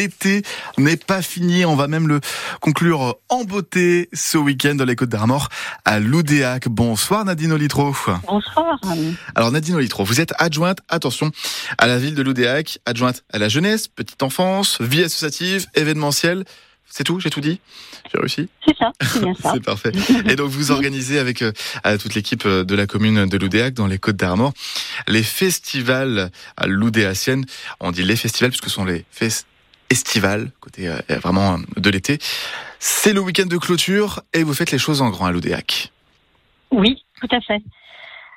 l'été n'est pas fini. On va même le conclure en beauté ce week-end dans les Côtes d'Armor à Loudéac. Bonsoir Nadine Olitro. Bonsoir. Alors Nadine Olitro, vous êtes adjointe, attention, à la ville de Loudéac, adjointe à la jeunesse, petite enfance, vie associative, événementielle. C'est tout J'ai tout dit? J'ai réussi? C'est ça, c'est bien ça. c'est parfait. Et donc vous organisez avec euh, toute l'équipe euh, de la commune de Loudéac dans les Côtes d'Armor les festivals loudéaciennes. On dit les festivals puisque ce sont les festivals estival, côté euh, vraiment de l'été. C'est le week-end de clôture et vous faites les choses en grand à l'Oudéac. Oui, tout à fait.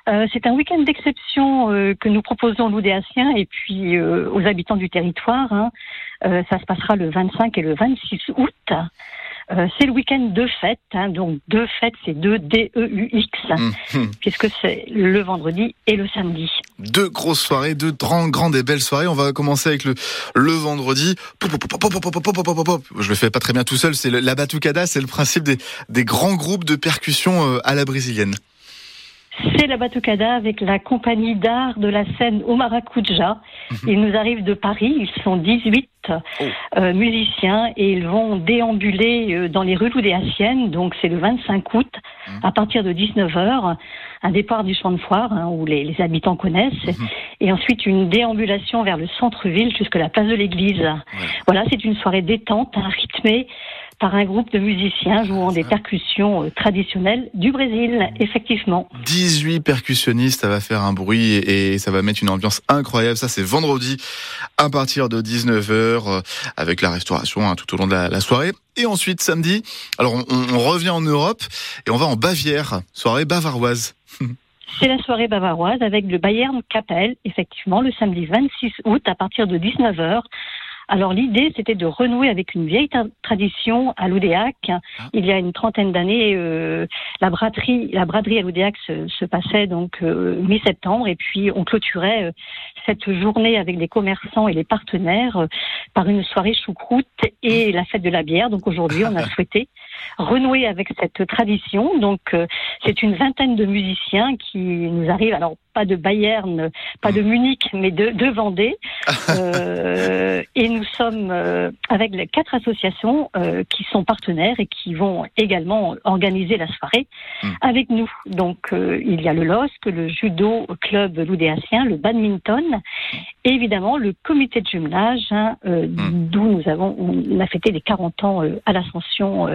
Euh, c'est un week-end d'exception euh, que nous proposons aux Loudéaciens et puis aux habitants du territoire. Hein. ça se passera le 25 et le 26 août. Euh, c'est le week-end de fête, hein, donc deux fêtes, c'est deux D-E-U-X, hum. puisque c'est le vendredi et le samedi. Deux grosses soirées, deux grandes, grandes et belles soirées. On va commencer avec le, le vendredi. Je le fais pas très bien tout seul, c'est la batucada, c'est le principe des, des grands groupes de percussion à la brésilienne. C'est la Batucada avec la compagnie d'art de la scène Omarakuja. Mhm. Ils nous arrivent de Paris, ils sont 18 euh, musiciens et ils vont déambuler euh, dans les rues loudéaciennes. Donc c'est le 25 août mhm. à partir de 19h, un départ du champ de foire hein, où les, habitants connaissent mhm. Et ensuite une déambulation vers le centre-ville jusqu'à la place de l'église. Voilà, c'est une soirée détente, hein, rythmée par un groupe de musiciens jouant des percussions euh, traditionnelles du Brésil, effectivement. 18 percussionnistes, ça va faire un bruit et ça va mettre une ambiance incroyable. Ça, c'est vendredi à partir de 19h euh, avec la restauration hein, tout au long de la, soirée. Et ensuite, samedi, alors on, revient en Europe et on va en Bavière, soirée bavaroise. C'est la soirée bavaroise avec le Bayern Capelle, effectivement, le samedi 26 août à partir de 19h alors l'idée, c'était de renouer avec une vieille tradition à l'Oudéac. Ah. Il y a une trentaine d'années, euh, la braderie, la braderie à l'Oudéac se, passait donc euh, mi-septembre, et puis on clôturait euh, cette journée avec les commerçants et les partenaires par une soirée choucroute et la fête de la bière. Donc aujourd'hui, on a souhaité renouer avec cette tradition. Donc c'est une vingtaine de musiciens qui nous arrivent. Alors pas de Bayern, pas de Munich, mais de, de Vendée. Euh, et nous sommes euh, avec les quatre associations euh, qui sont partenaires et qui vont également organiser la soirée hmm. avec nous. Donc il y a le LOSC, le judo club loudéacien, le badminton, et évidemment le comité de jumelage, hein, hmm. d'où nous avons on a fêté les 40 ans à l'ascension,